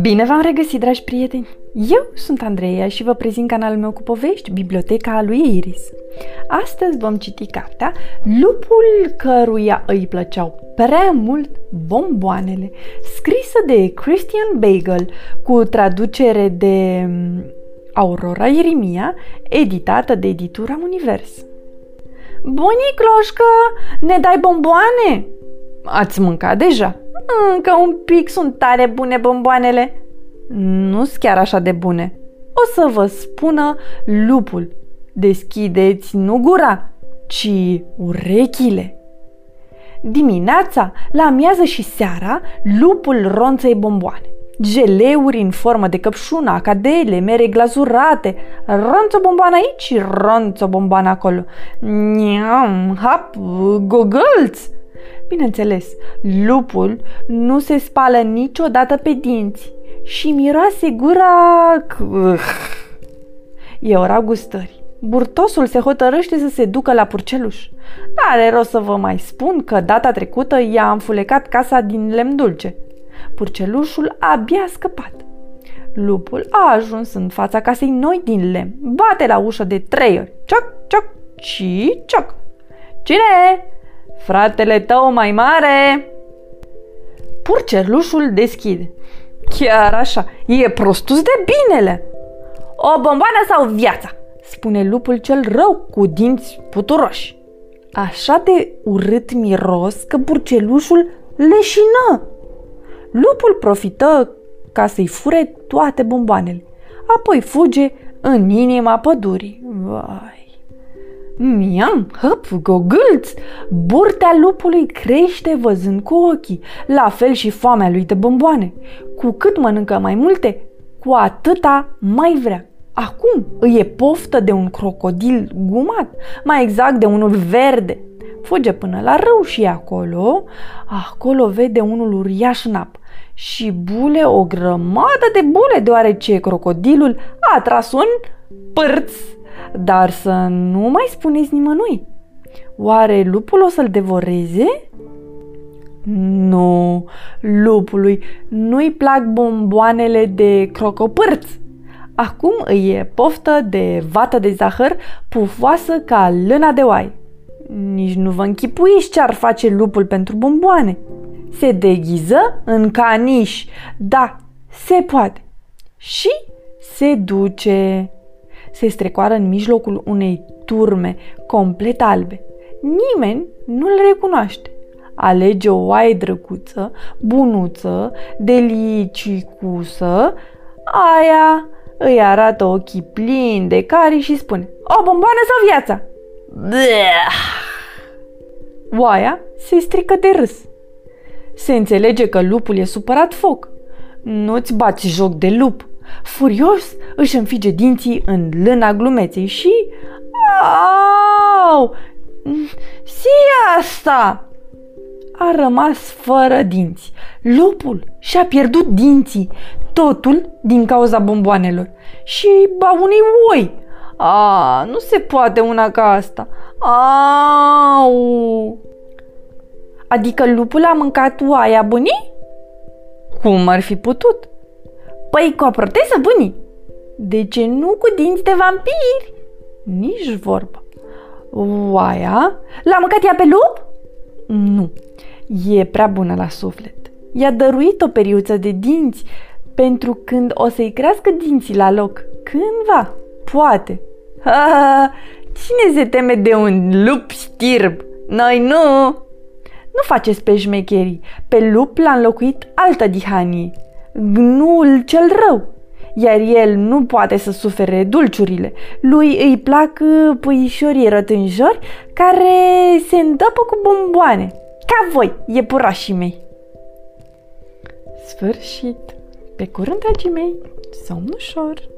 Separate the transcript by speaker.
Speaker 1: Bine v-am regăsit, dragi prieteni! Eu sunt Andreea și vă prezint canalul meu cu povești, Biblioteca lui Iris. Astăzi vom citi cartea Lupul căruia îi plăceau prea mult bomboanele, scrisă de Christian Bagel, cu traducere de mm, Aurora Irimia, editată de editura Univers. Bunicloșcă, ne dai bomboane? Ați mâncat deja? Încă un pic sunt tare bune bomboanele. Nu-s chiar așa de bune. O să vă spună lupul. Deschideți nu gura, ci urechile. Dimineața, la amiază și seara, lupul ronțăi bomboane. Geleuri în formă de căpșună, acadele, mere glazurate, ronț o bomboană aici, ronț o bomboană acolo. Niam, hap, gogălți! Bineînțeles, lupul nu se spală niciodată pe dinți și miroase gura... E ora gustării. Burtosul se hotărăște să se ducă la purceluș. N-are rost să vă mai spun că data trecută i-a înfulecat casa din lemn dulce. Purcelușul abia a scăpat. Lupul a ajuns în fața casei noi din lemn. Bate la ușă de trei ori. Cioc, cioc și cioc. Cine? Fratele tău mai mare! Purcerlușul deschide. Chiar așa, e prostus de binele! O bomboană sau viața? Spune lupul cel rău cu dinți puturoși. Așa de urât miros că purcelușul leșină. Lupul profită ca să-i fure toate bomboanele. Apoi fuge în inima pădurii. Vai! Miam, hăp, gogâlț! Burtea lupului crește văzând cu ochii, la fel și foamea lui de bomboane. Cu cât mănâncă mai multe, cu atâta mai vrea. Acum îi e poftă de un crocodil gumat, mai exact de unul verde. Fuge până la râu și acolo, acolo vede unul uriaș în apă și bule o grămadă de bule, deoarece crocodilul a tras un pârț dar să nu mai spuneți nimănui. Oare lupul o să-l devoreze? Nu, lupului nu-i plac bomboanele de crocopârț. Acum îi e poftă de vată de zahăr pufoasă ca lâna de oai. Nici nu vă închipuiți ce ar face lupul pentru bomboane. Se deghiză în caniș. Da, se poate. Și se duce se strecoară în mijlocul unei turme complet albe. Nimeni nu-l recunoaște. Alege o oaie drăguță, bunuță, delicicusă, aia îi arată ochii plini de cari și spune O bomboană sau viața? Oaia se strică de râs. Se înțelege că lupul e supărat foc. Nu-ți bați joc de lup, Furios își înfige dinții în lâna glumeței și... Au! Si asta! A rămas fără dinți. Lupul și-a pierdut dinții, totul din cauza bomboanelor și a unei oi. A, nu se poate una ca asta. Au! Adică lupul a mâncat oaia bunii? Cum ar fi putut? Păi cu o proteză, bunii! De ce nu cu dinți de vampiri? Nici vorba. Oaia? L-a mâncat ea pe lup? Nu. E prea bună la suflet. I-a dăruit o periuță de dinți pentru când o să-i crească dinții la loc. Cândva. Poate. Ha, cine se teme de un lup știrb? Noi nu! Nu faceți pe șmecherii. Pe lup l-a înlocuit altă dihanie gnul cel rău, iar el nu poate să sufere dulciurile. Lui îi plac uh, puișorii rătânjori care se îndăpă cu bomboane, ca voi, iepurașii mei. Sfârșit! Pe curând, dragii mei, somn ușor!